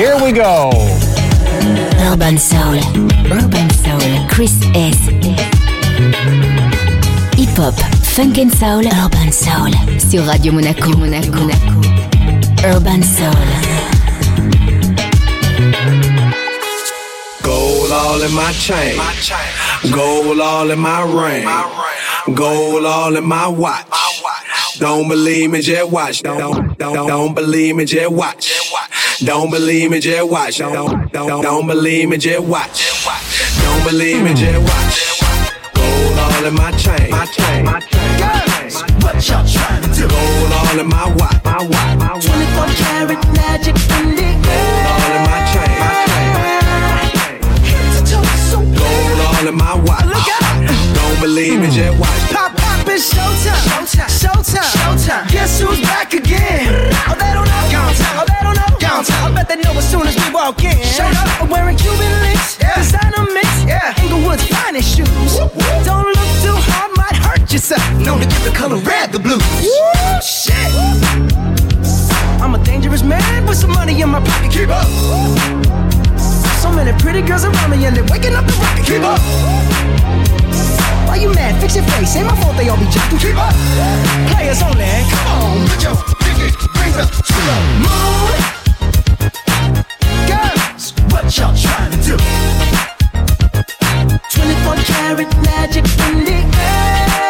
Here we go. Urban Soul. Urban Soul. Chris S. Hip Hop. Funk and Soul. Urban Soul. Sur Radio Monaco. Monaco. Urban Soul. Gold all in my chain. Gold all in my ring. Gold all in my watch. Don't believe me, just watch. Don't, don't, don't believe me, just watch. Don't believe me, just watch. Don't, don't, don't believe me, just watch. Don't believe me, just watch. Gold all in my chain. My chain. Girls, what y'all trying to do? Gold all in my watch. My watch. 24 karat magic in the air. All in my chain. My chain. Head to toe, so. Gold all in my watch. Look out. Don't believe me, just watch. It's showtime. Showtime. Showtime. Showtime. Guess who's back again? Oh, they don't know. Gone time. Oh, they don't know. Gone time. I bet they know as soon as we walk in. Showed up. I'm wearing Cuban links. Yeah. Designer mix. Yeah. Inglewood's finest shoes. Don't look too hard, might hurt yourself. Known to give the color red the blues. Woo, shit. I'm a dangerous man with some money in my pocket. Keep up. So many pretty girls around me and they're waking up the rocket. Keep up. Why you mad? Fix your face. Ain't my fault they all be jacking. Keep up. Players only. Come on, put your pinky rings up to the moon. Girls, what y'all trying to do? 24 karat magic in the air.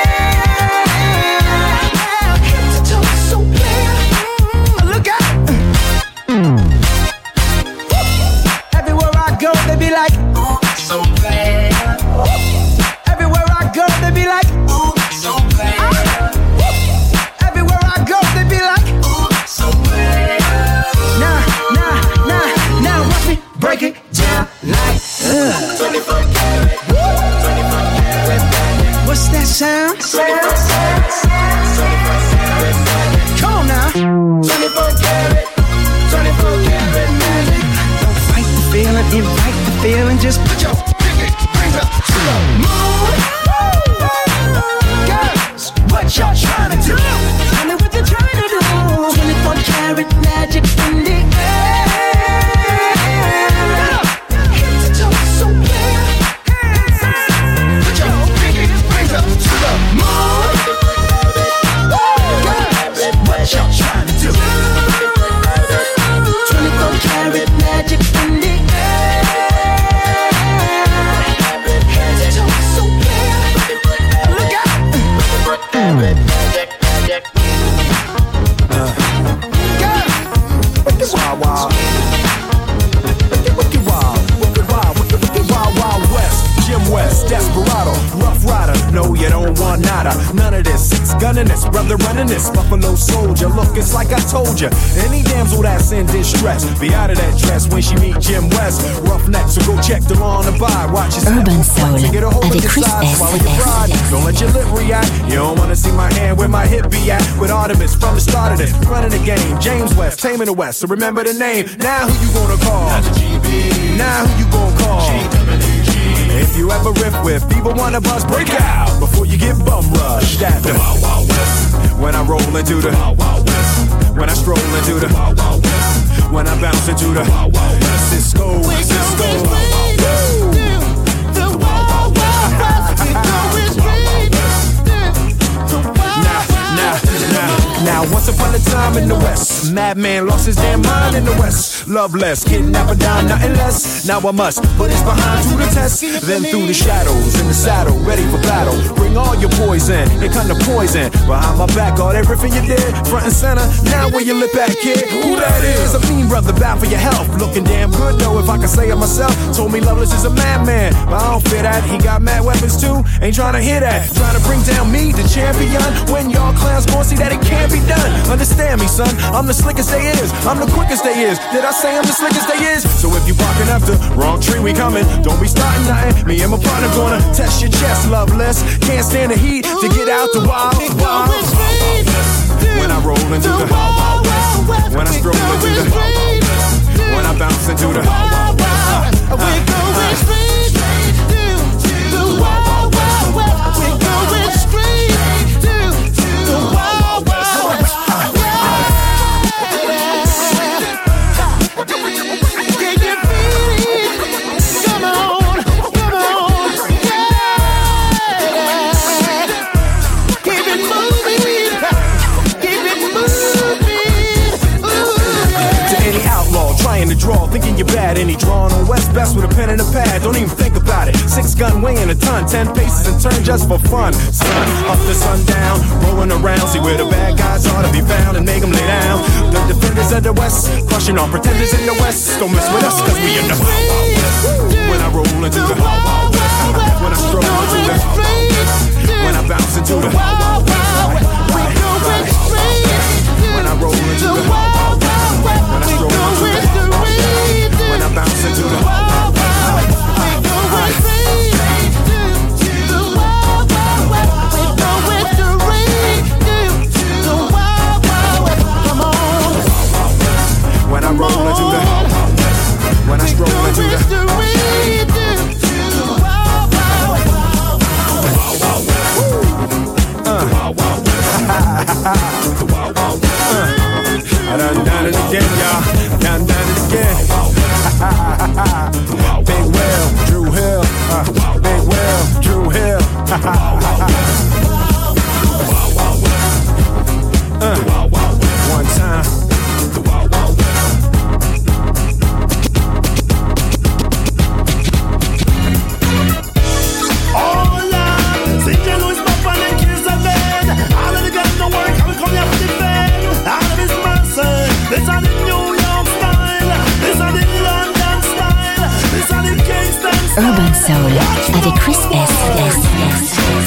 Sound? Come on now. 24 karat, 24 karat magic. Don't fight the feeling, invite the feeling. Just put your pinky rings up to the moon. Girls, what y'all trying to do? Tell me what you're trying to do. 24 karat magic in gunning this, brother running this. Buffalo Soldier. Look, it's like I told you. Any damsel that's in distress, be out of that dress when she meet Jim West. Roughneck, so go check the lawn and buy. Watch your step. Urban Soul, To get a hold of avec your Chris size, S. swallow your pride. Don't let your lip react. You don't wanna see my hand where my hip be at. With Artemus from the start of this, running the game. James West, taming the West. So remember the name. Now who you gonna call? Now who you gonna call? If you ever riff with people wanna bust, break out before you get bum rushed. That the Wild Wild West. When I roll into the Wild Wild West. When I stroll into the Wild Wild West. When I bounce into the Wild Wild West. Sisqo, Sisqo. Now, now, now, now, once upon a time in the West, madman lost his damn mind in the West. Love less, kidnapper down, nothing less. Now I must put his behind to the test. Then through the shadows in the saddle, ready for battle. Bring all your poison. It kind of poison. Behind my back, all everything you did, front and center. Now where you lip at, kid? Who that is? A mean brother, bad for your health. Looking damn good though, if I can say it myself. Told me Loveless is a madman, but I don't fear that. He got mad weapons too. Ain't trying to hear that. Trying to bring down me, the champion. When y'all clowns gon' see that it can't be done. Understand me, son. I'm the slickest they is. I'm the quickest they is. Did I say I'm the slickest they is? So if you barking up the wrong tree, we coming. Don't be starting nothing. Me and my partner gonna test your chest, loveless. Can't stand the heat to get out the wild, wild. When I roll into the wild, west. When I stroll into the wild. When I bounce into the wild, west. Urban Soul avec Chris S. Stop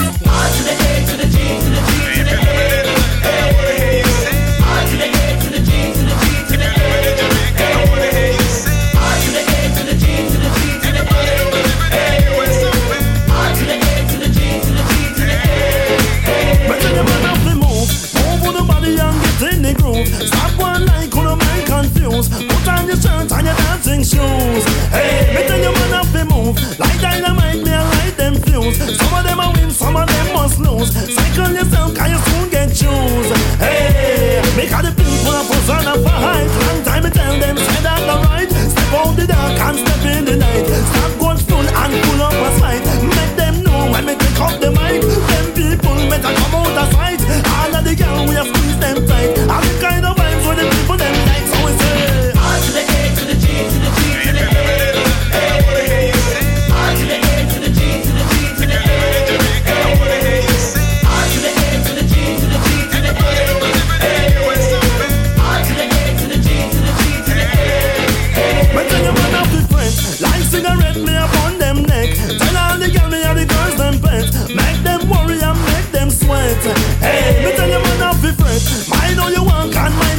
out the dark and step in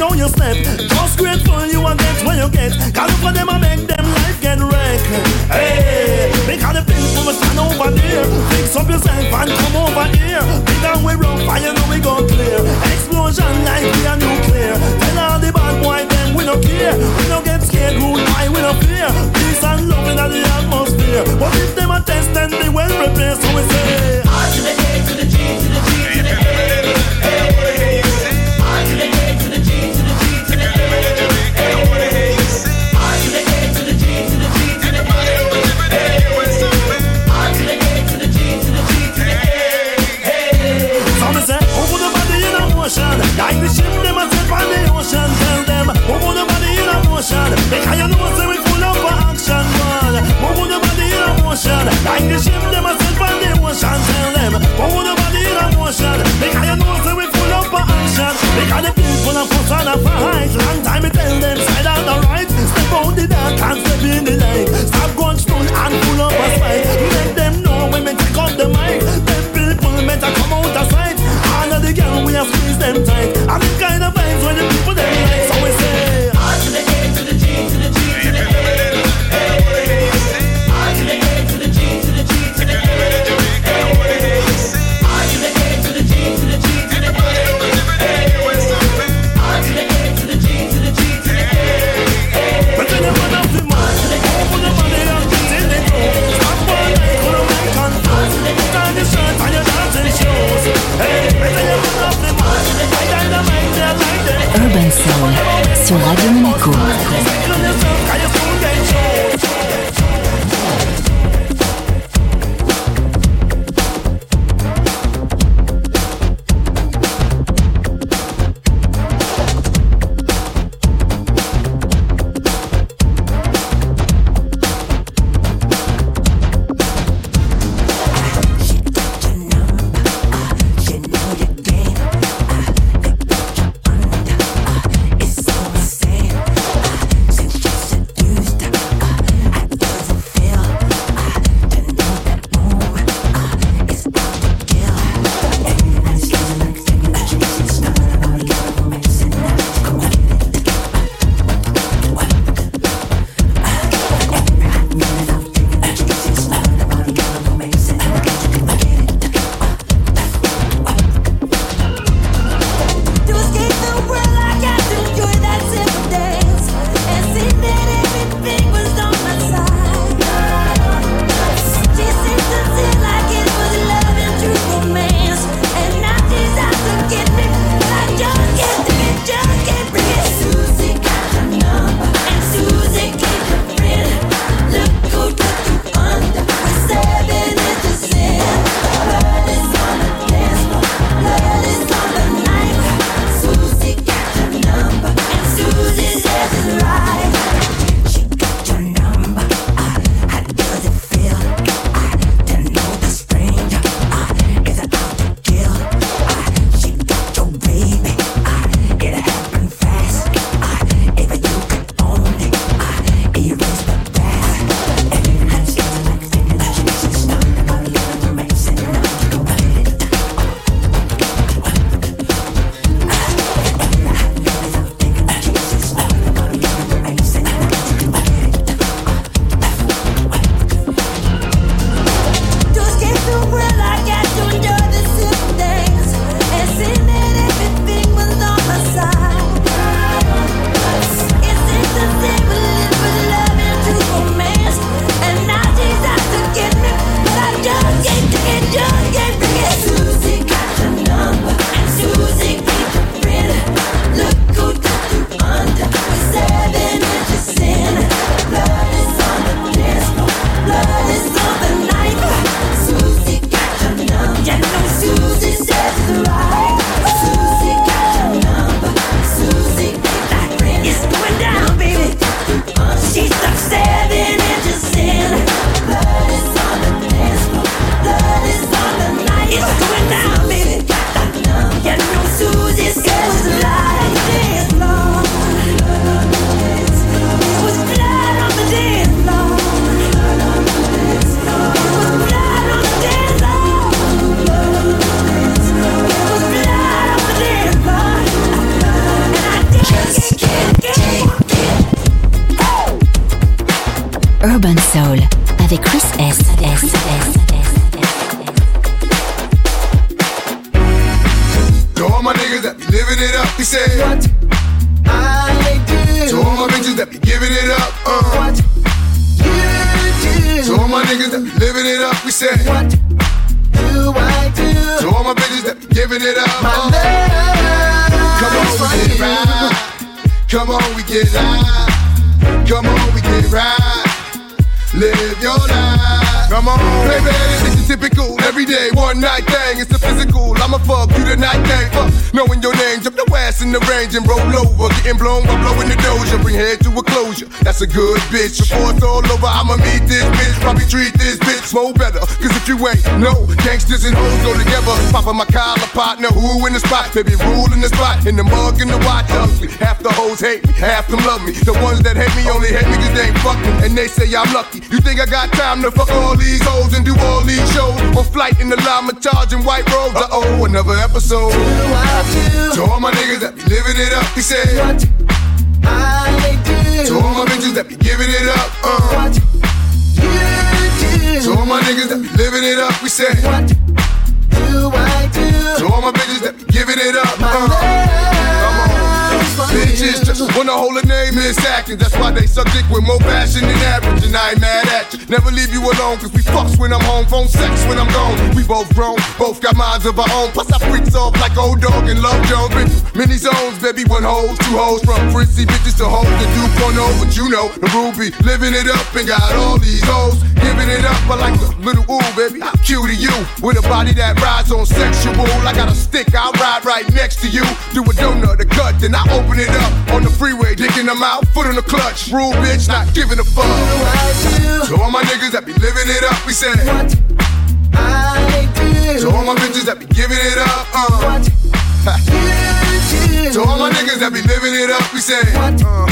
walk and you step. Just grateful you and get what you get. Cause for them I make them life get wrecked. Hey, because the people will stand over there. Fix up yourself and come over here. Big and we rough and you know we go clear. Explosion like we are nuclear. Tell all the bad boy them we no care. We no get scared, who lie we no fear. Peace and love in the atmosphere. More better. Cause if you ain't, no, gangsters and hoes go together. Poppin' my collar partner, who in the spot? Baby, rule in the spot. In the mug and the watch, ugly. Half the hoes hate me, half them love me. The ones that hate me only hate me cause they ain't fucking. And they say I'm lucky. You think I got time to fuck all these hoes and do all these shows? On flight in the llama charging white robes. Uh oh, another episode. To all my niggas that be living it up, he said. What I do. To all my bitches that be giving it up, uh. What do. To all my niggas that be living it up, we say. What do I do? To all my bitches that be giving it up, uh. Come on. Bitches just Wanna hold a name is acting. That's why they dick with more passion than average. And I ain't mad at you. Never leave you alone, cause we fucks when I'm home. Phone sex when I'm gone. We both grown, both got minds of our own. Plus, I freaks off like old dog and love Jones. Bitches, many zones, baby, one hoes, two hoes. From prissy bitches to hoes that do porno. But you know, the Ruby living it up and got all these hoes. Giving it up, I like a little ooh, baby. I'm cute to you. With a body that rides on sexual. I got a stick, I'll ride right next to you. Do a donut, a gut, then I open it up on the freeway, dicking them out, foot on the clutch. Rule bitch, not giving a fuck. So all my niggas that be living it up, we say. What I do. So all my bitches that be giving it up, uh. What you do. So all my niggas that be living it up, we say. What uh.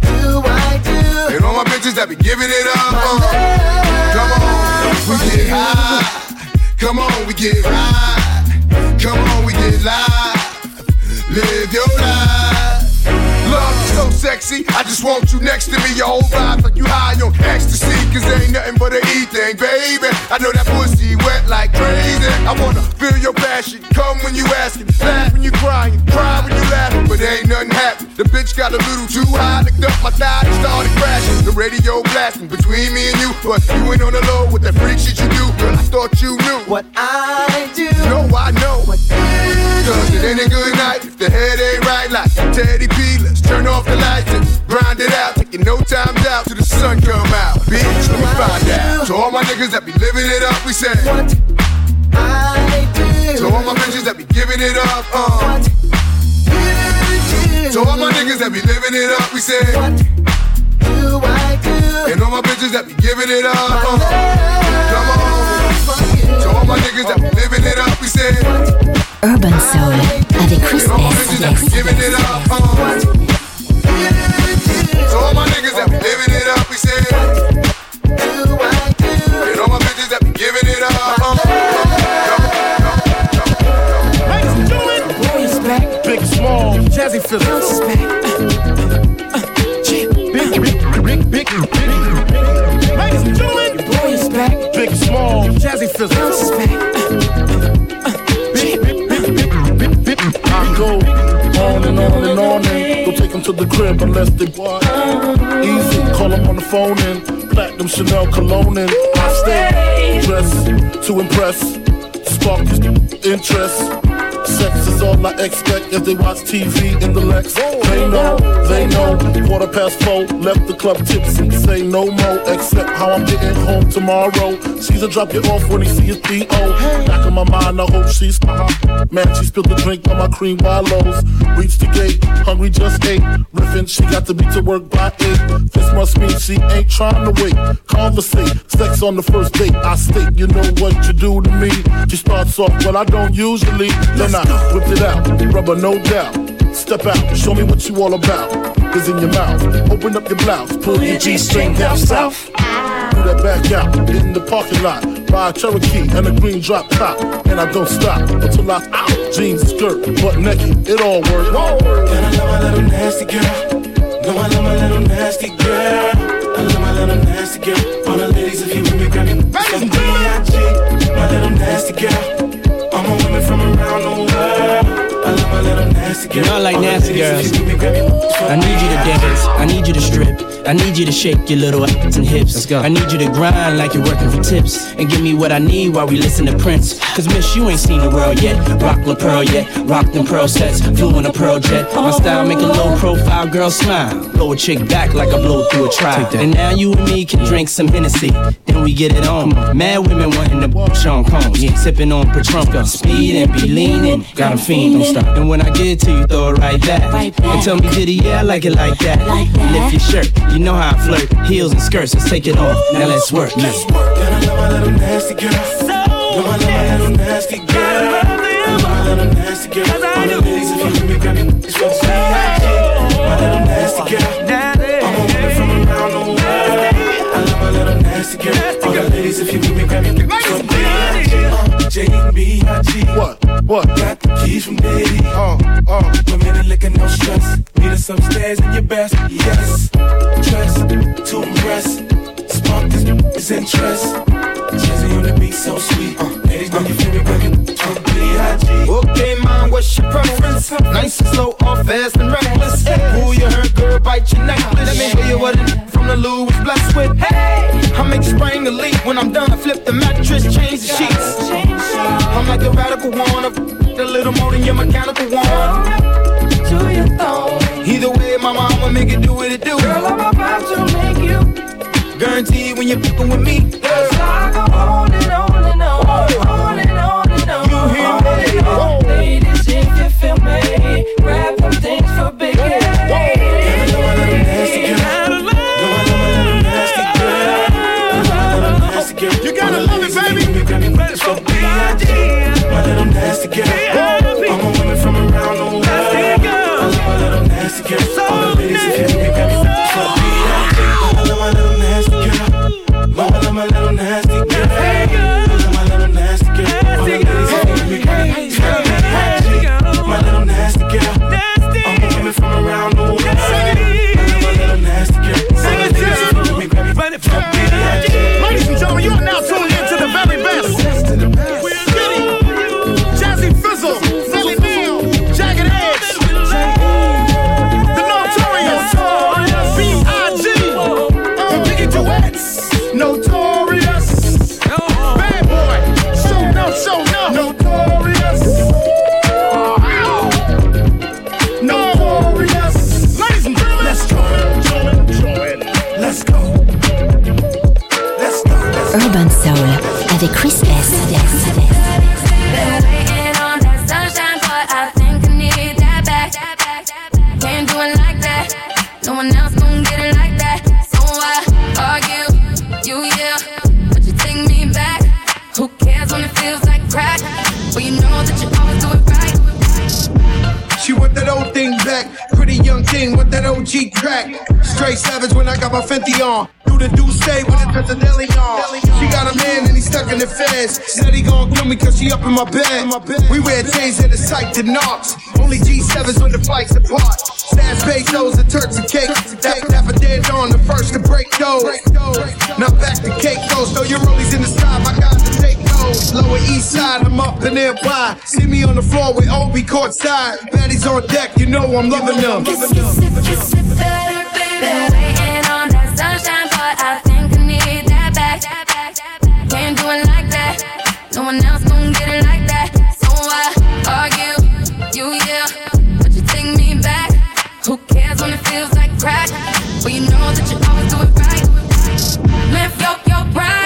do I do? And all my bitches that be giving it up, uh. Come on, we get high. Come on, we get high. Come on, we get live. Live your life. So sexy, I just want you next to me. Your whole vibe like you high on ecstasy. Cause ain't nothing but a E thing, baby. I know that pussy wet like crazy. I wanna feel your passion. Come when you asking, laugh when you crying, cry when you laughing. But ain't nothing happen. The bitch got a little too high, licked up my thigh and started crashing. The radio blasting between me and you. But you went on the low with that freak shit you do. Girl, I thought you knew what I do. No, I know what you do. Cause it ain't good the lights and grind it out. Taking no time out till the sun come out. Bitch, let me find out. To all my niggas that be living it up, we say. What I do. To all my bitches that be giving it up, uh. What you do. To all my niggas that be living it up, we say. What do I do? And all my bitches that be giving it up, uh. Come on. To all my niggas that be living it up, we say. Urban Soul avec Chris S. Giving it up, uh. So all my niggas that be it up, we. And all my bitches that be giving it up. Uh, Big, small, jazzy feelings. Big, big, big, big, big. Ladies and gentlemen, big, small, jazzy them to the crib unless they want. Easy, call them on the phone and platinum Chanel cologne and I stay dressed to impress, spark interest. Sex is all I expect as they watch TV in the Lex. They know, they know. Quarter past four, left the club tipsy. Say no more, except how I'm getting home tomorrow. Caesar drop you off when he see his D.O. Back in my mind, I hope she's Man, she spilled the drink on my cream wallows. Reached the gate, hungry just ate. Riffin', she got to be to work by eight. This must mean she ain't trying to wait. Conversate, sex on the first date. I state, you know what you do to me. She starts off, but I don't usually. Then Whip it out, rubber no doubt. Step out, show me what you all about. Is in your mouth, open up your blouse, pull your G-string down south. Do that back out get in the parking lot. Buy a Cherokee and a green drop top, and I don't stop until I out. Jeans, skirt, butt naked, it all works. And I love my little nasty girl. No, I love my little nasty girl. I love my little nasty girl. All the ladies, if you with me, grab me. Some B.I.G. My little nasty girl. My nasty girl. You know I like nasty girls. I need you to dance. I need you to strip. I need you to shake your little ass and hips. Let's go. I need you to grind like you're working for tips. And give me what I need while we listen to Prince. Cause miss, you ain't seen the world yet. Rock La Pearl yet. Rock them pearl sets. Flew in a pearl jet. My style make a low profile girl smile. Blow a chick back like I blow through a trial. And now you and me can drink some Hennessy. Then we get it on. Mad women wanting to Sean Combs. Yeah, sipping on Patron. Speed and be leaning. Got them fiending. And when I get to you, throw it right back. And tell me, did he? Yeah, I like it like that. Lift your shirt. You know how I flirt. Heels and skirts, let's take it off. Now let's work. Let's work. And I love my little nasty girl. So no, I love my little nasty girl. I love my little nasty girl. All the ladies, if you with me, grab me. It's what My little nasty girl. My little nasty girl. All the ladies, if you with me, grab me. What J-B-I-G. What? What? Got the keys from Diddy. Uh, uh. Women and liquor, no stress. Meet us upstairs in your best. Yes. Dress to impress. Spark this is interest. Jazzy, you the beat so sweet. Uh, ladies, know you feel me for B.I.G. Okay, mom, what's your preference? Nice and slow or fast and reckless? Who you heard, girl, bite your necklace. Let me show you what it from the Lou was blessed with. Hey, I make spring the leap. When I'm done, I flip the mattress, change the sheets. I'm like a radical one, a little more than your mechanical one your. Either way, my mama make it do what it do. Girl, I'm about to make you. Guaranteed when you're fucking with me. Girl. I go on and on and on, on and on and on. You hear me? Ladies, if you feel me, grab them things for big. You gotta love it, baby. Let's go, B.I.G. Nasty. Do it like that. No one else gon' get it like that. So I argue. You yeah, but you take me back. Who cares when it feels like crack? But you know that you always do it right. She want that old thing back. Pretty young thing with that OG crack. Straight savage when I got my Fenty on. Do the do say with deli on. She got a man and he stuck in the feds. Said he gon' kill me cause she up in my bed. We wear chains that are psyched to knocks. Only G7s when the flights apart. Sass pesos and Turks and for dead on the first to break those. Now back to cake goes. Throw your rollies in the sky. I got to take those. Lower east side, I'm up and nearby. See me on the floor with Obi courtside. Baddies on deck, you know I'm loving them. Been waiting on one else gon' get it like that. So I argue, you yeah, but you take me back. Who cares when it feels like crack? Well, you know that you always do it right. Man, yo, your pride.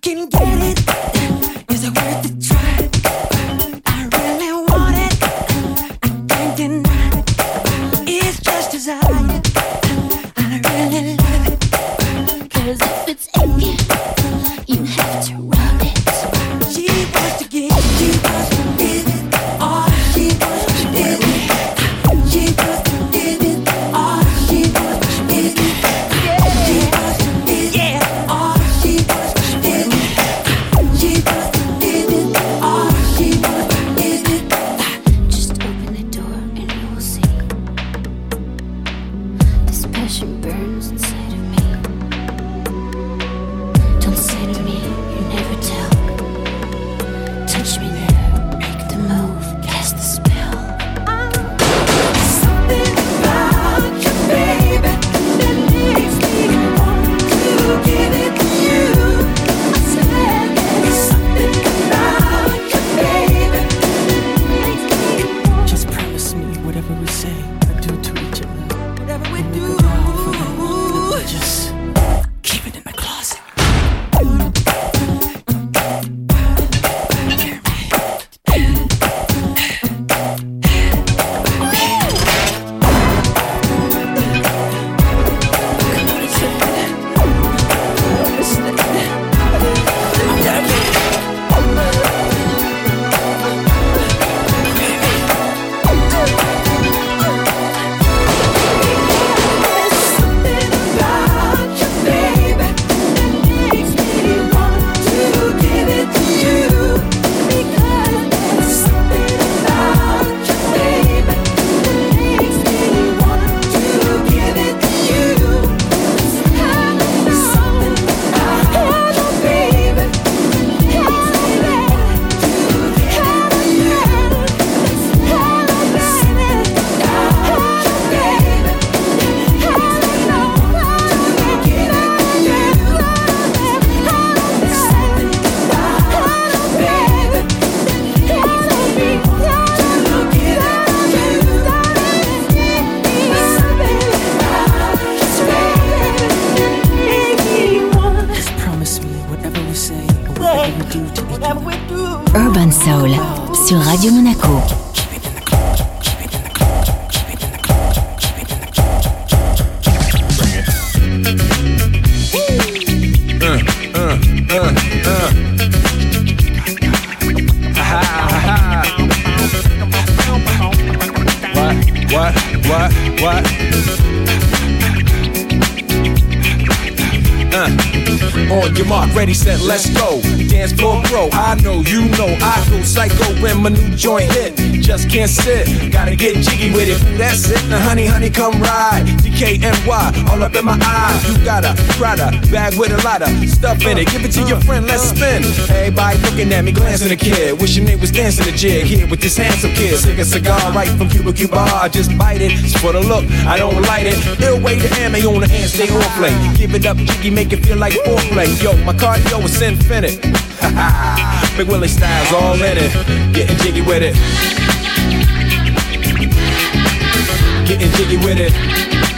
Can get it, DKNY, all up in my eyes. You got a Prada bag with a lot of stuff in it. Give it to your friend, let's spin. Everybody looking at me, glancing the kid. Wishing they was dancing the jig here with this handsome kid. Sick a cigar right from Cuba Cuba. I just bite it. It's for the look, I don't light it. Ill way to ammo on the hand, stay on play. Give it up, jiggy, make it feel like foreplay. Yo, my cardio is infinite. Ha ha big Willie styles all in it. Getting jiggy with it. Getting jiggy with it.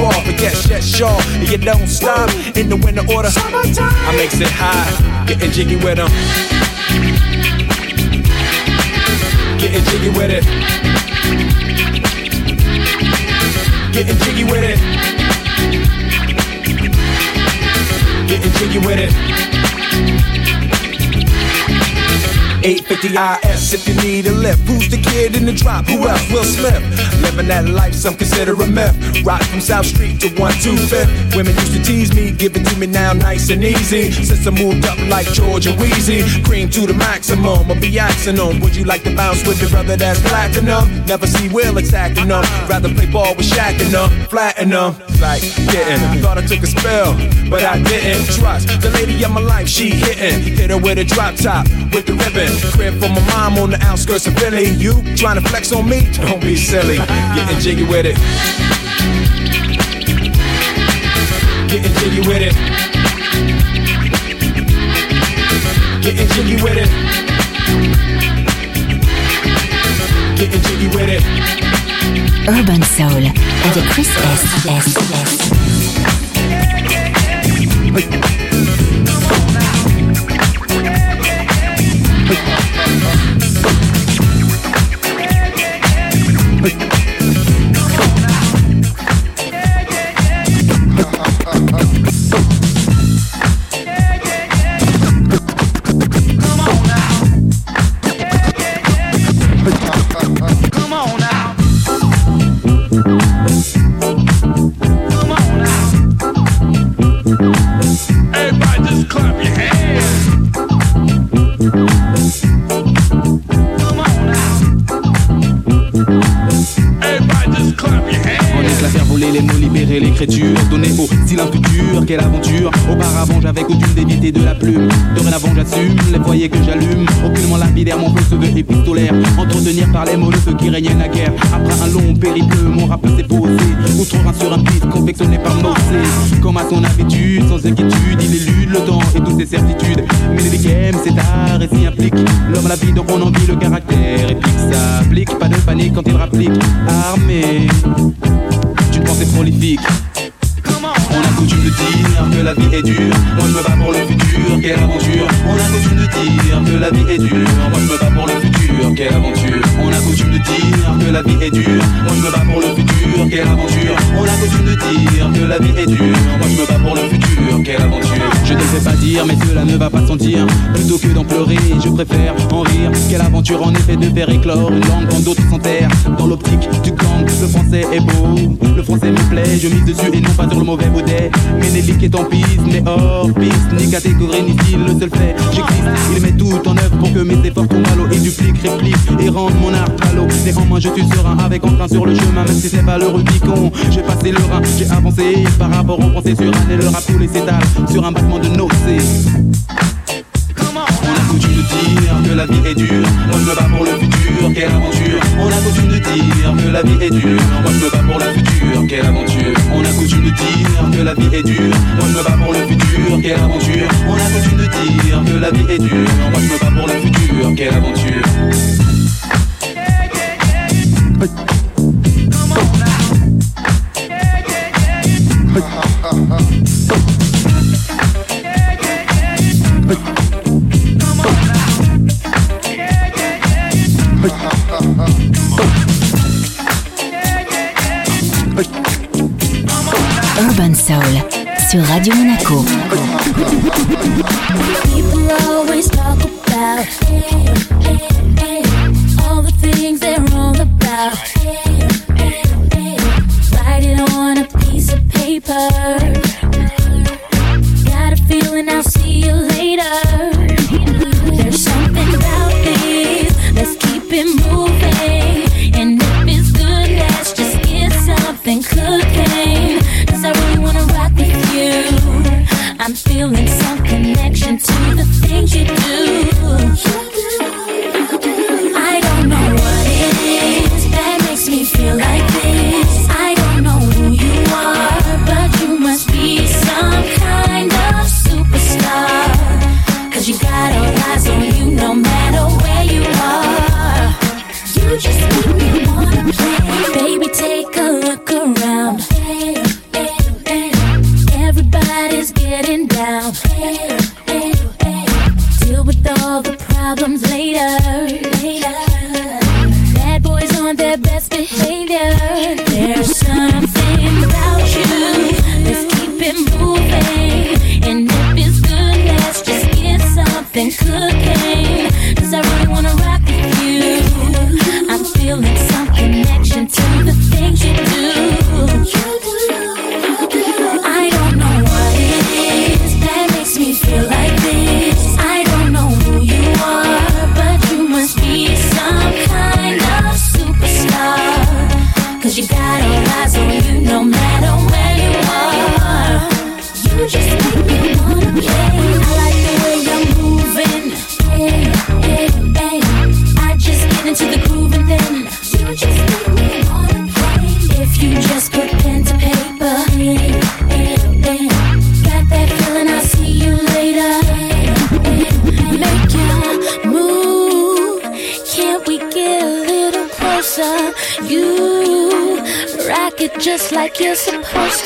off. But yes, yes, sure. And you don't stop in the winter order. I makes it high, getting jiggy with them. Getting jiggy with it. Getting jiggy with it. Getting jiggy with it. Eight 50 IS if you need a lift. Who's the kid in the drop? Who else? Will Smith. Living that life, some consider a myth. Rock from South Street to 125th. Women used to tease me, give it to me now nice and easy. Since I moved up like Georgia Weezy, cream to the maximum. I'll be axing them. Would you like to bounce with your brother that's platinum? Never see Will attacking them. Rather play ball with Shaq and them, flatten them. Like getting. Thought I took a spell, but I didn't. Trust the lady of my life, she hitting. Hit her with a drop top, with the ribbon. Crib for my mom on the outskirts of Philly. You trying to flex on me? Don't be silly. Getting jiggy with it. Getting jiggy with it. Getting jiggy with it. Getting jiggy with it. Urban Soul avec Chris S. S. S. par les mots le feu qui régnait naguère. Après un long périple, mon rap s'est posé. Outre sur un beat confectionné par Mossé. Comme à son habitude, sans inquiétude, il élude le temps et toutes ses certitudes. Mais les games, c'est art et s'y implique. L'homme la vie, donc on en vit le caractère. Et puis ça applique, pas de panique quand il rapplique. Armé d'une pensée prolifique. Coutume de dire que la vie est dure. Moi je me bats pour le futur, quelle aventure. On a coutume de dire que la vie est dure. Moi je me bats pour le futur, quelle aventure. On a coutume de dire que la vie est dure. Moi je me bats pour le futur, quelle aventure. On a coutume de dire que la vie est dure. Moi je me bats pour le futur, quelle aventure. Je ne le fais pas dire, mais cela ne va pas sentir. Plutôt que d'en pleurer, je préfère en rire. Quelle aventure en effet de faire éclore une langue quand d'autres s'enterrent. Dans l'optique du gang, le français est beau. Le français me plaît, je mise dessus et non pas sur le mauvais baudet. Ménélique est en piste, mais hors piste, ni catégorie ni style, le seul fait. J'existe, il met tout en œuvre pour que mes efforts tombent à l'eau. Il duplique, réplique et rende mon art à l'eau. Néanmoins, je suis serein avec entrain sur le chemin, même si c'est pas le Rubicon. J'ai passé le rein, j'ai avancé par rapport aux pensées sur un et le rap les s'étale sur un battement de nocées. Coutume de dire que la vie est dure. Moi je me bats pour le futur, quelle aventure. On a coutume de dire que la vie est dure. Moi je me bats pour le futur, quelle aventure. On a coutume de dire que la vie est dure. Moi je me bats pour le futur, quelle aventure. On a coutume de dire que la vie est dure. Moi je me bats pour le futur, quelle aventure. Soul sur Radio Monaco.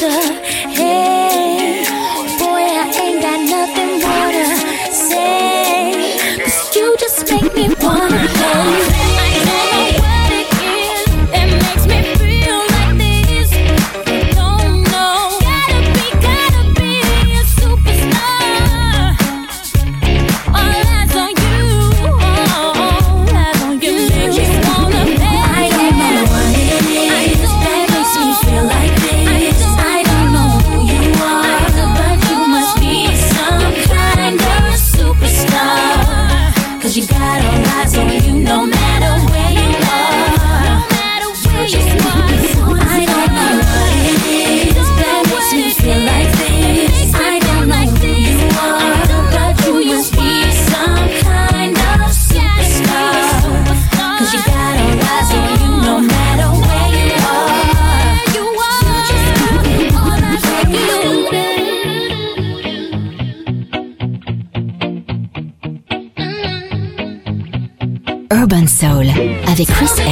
monster I don't lie, so you no matter. avec Chris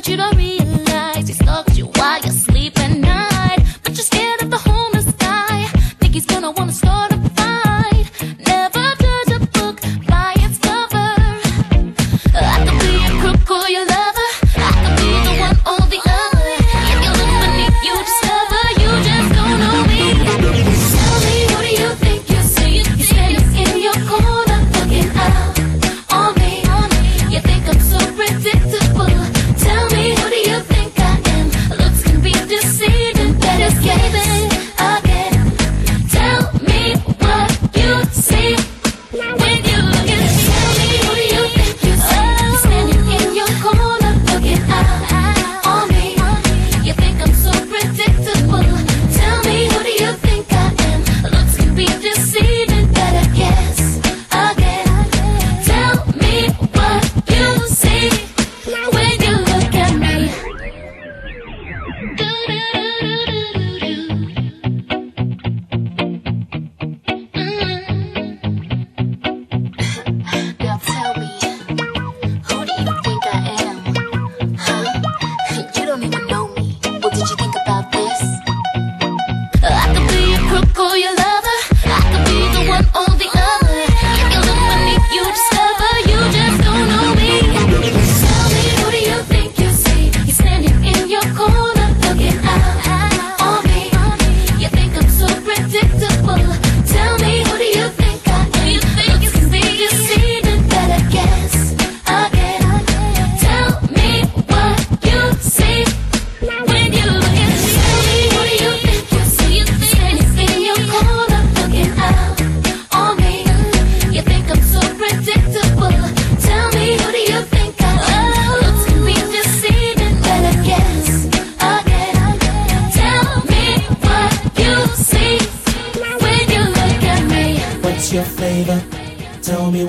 but you don't read.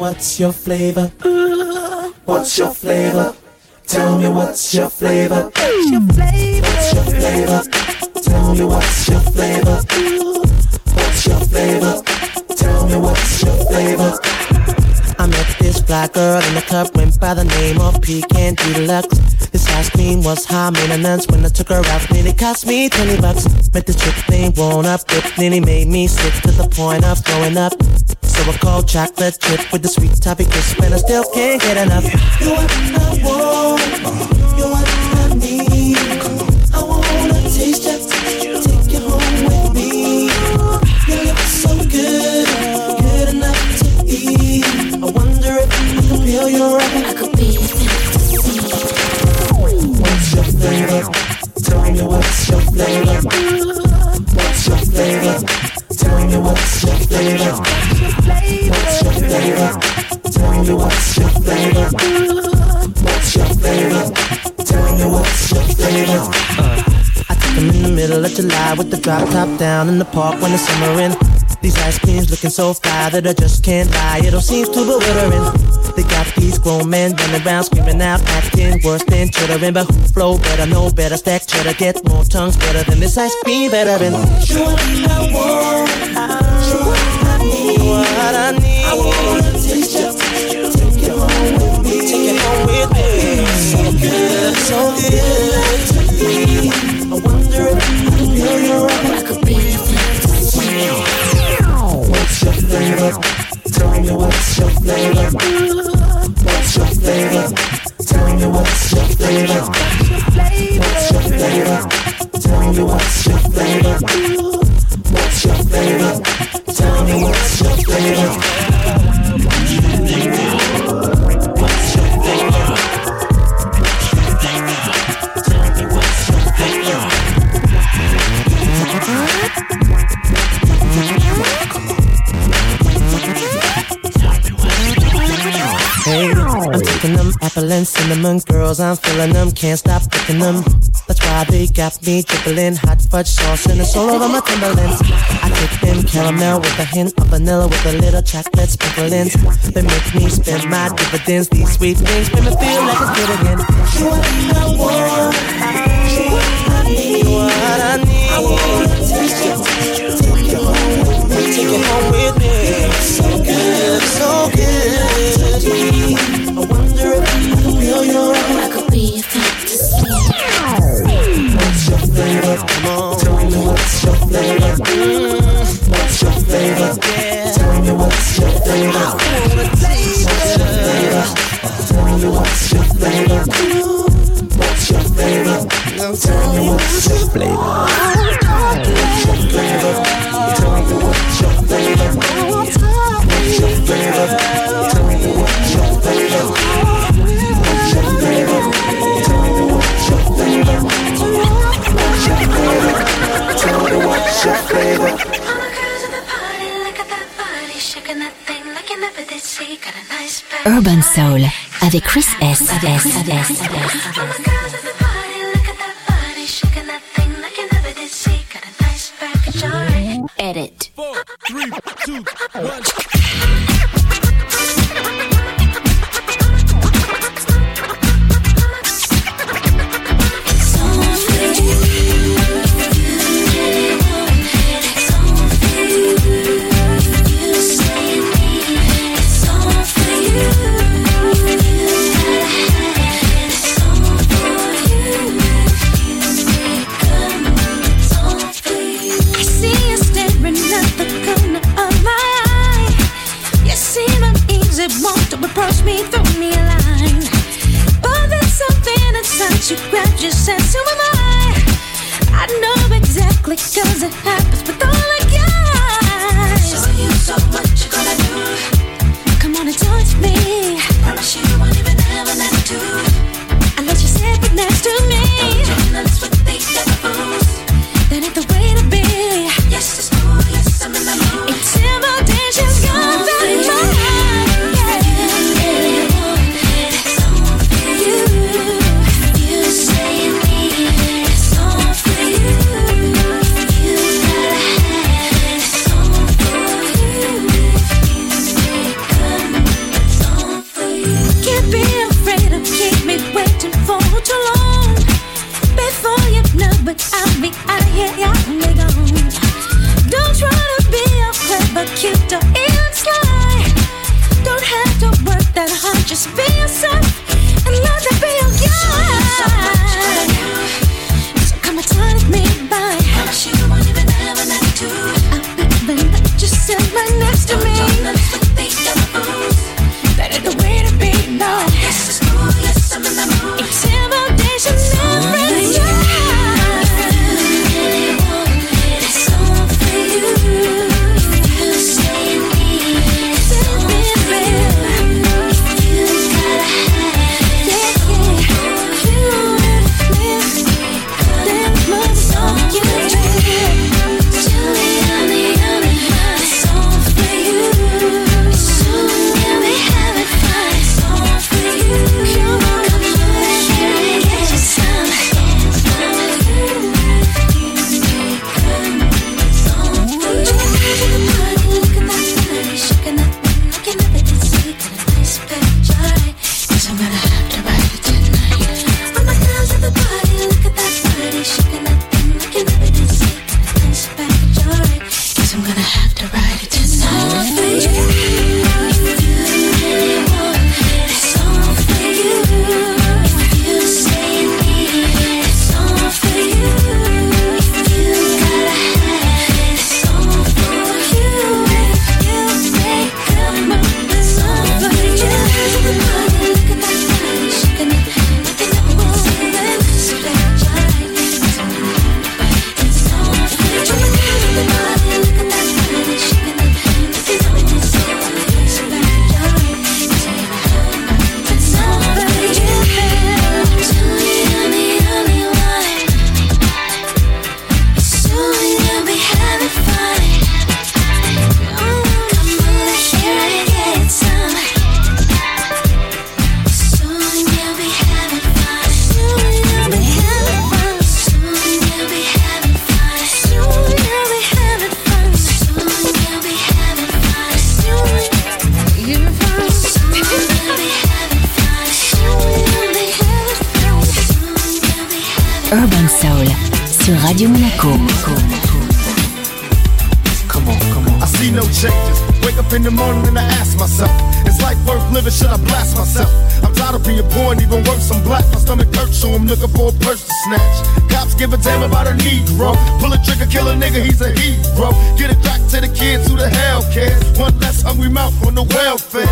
what's your flavor? Ooh, what's your flavor? Tell me what's your flavor? What's your flavor? What's your flavor? Tell me what's your flavor? What's your flavor? Tell me what's your flavor? I met this black girl in the club, went by the name of Pecan Deluxe. This ice cream was high maintenance when I took her out, nearly cost me 20 bucks. Met this chick, they won't up, it nearly made me sick to the point of throwing up. So I called chocolate chip with the sweet toffee crisp, and I still can't get enough. You are I want, you are I need. I wanna taste ya, take you home with me. You look so good, good enough to eat. I wonder if I can feel your love. I could be What's your flavor? Tell me what's your flavor? What's your flavor? Tell me what's your flavor? What's your flavor? Tell me what's your flavor? What's your flavor? Tell me what's your flavor? I took them in the middle of July with the drop top down in the park when the summer in. These ice creams looking so fly that I just can't lie. It all seems too bewildering. They got these grown men running around screaming out, acting worse than chittering. But who flow better, know better, stack cheddar, get more tongues better than this ice cream better than. Sure, I want, so good. I'm feeling them, can't stop picking them. That's why they got me dribbling hot fudge sauce and it's all over my Timberlands. I take them caramel with a hint of vanilla with a little chocolate sprinkle in. They make me spend my dividends. These sweet things make me feel like a kid again. You what I want, what's your flavor? Tell me what's your flavor. What's your flavor? Tell me what's your flavor. What's your flavor? Tell me what's your flavor. What's your flavor? Tell me what's your flavor. What's your flavor? What's your flavor. Urban Soul avec Chris S. S. S. S. Edit. I Come on, come on. I see no changes. Wake up in the morning and I ask myself, is life worth living? Should I blast myself? I'm tired of being poor and even worse, I'm black. My stomach hurts, so I'm looking for a purse to snatch. Cops give a damn about a Negro. Pull a trigger, kill a nigga, he's a hero. Get it back to the kids who the hell cares. One less hungry mouth on the welfare.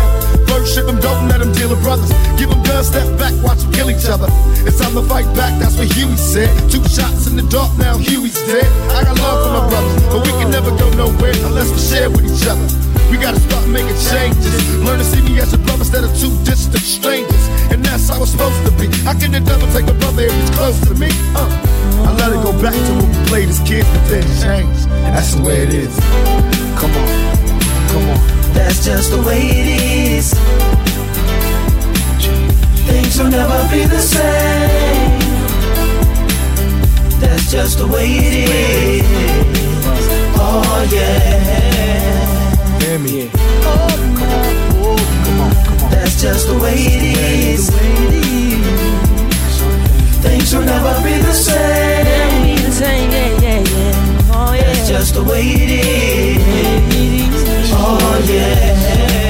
First ship them, don't let them deal with brothers. Give them guns, step back, watch them kill each other. It's time to fight back, that's what Huey said. Two shots in the dark, now Huey's dead. I got love for my brothers, but we can never go nowhere unless we share with each other. We gotta start making changes. Learn to see me as a brother instead of two distant strangers. And that's how it's supposed to be. How can devil take a brother if he's close to me? Uh, I let it go back to when we played as kids, but then changed. That's the way it is. Come on, come on. That's just the way it is. Things will never be the same. That's just the way it is. Oh yeah. Hear me. Oh, That's just the way it is. Things will never be the same. That's just the way it is. Oh yeah.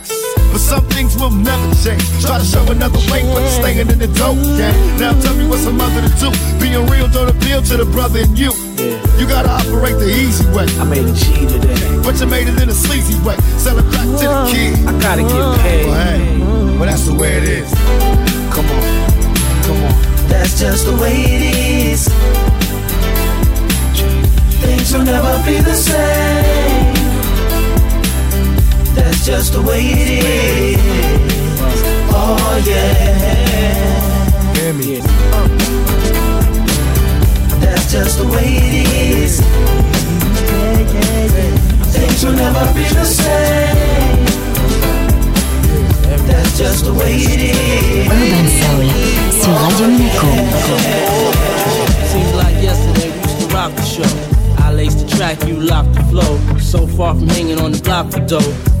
But some things will never change. Try to show another way, but you're staying in the dope game. Now tell me what's a mother to do. Being real don't appeal to the brother in you. You gotta operate the easy way. I made a G today. But you made it in a sleazy way. Sell it back to the kid. I gotta get paid. Well, hey, well, that's the way it is. Come on, come on. That's just the way it is. Things will never be the same. It's just the way it is. Oh yeah. Hear me. That's just the way it is. Things will never be the same. That's just the way it is. Urban Soul sur Radio Monaco. Seems like yesterday we used to rock the show. I laced the track, you locked the flow. So far from hanging on the block for dough.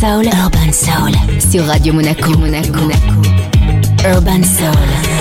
Soul. Urban Soul. Sur Radio Monaco. Monaco. Monaco. Urban Soul.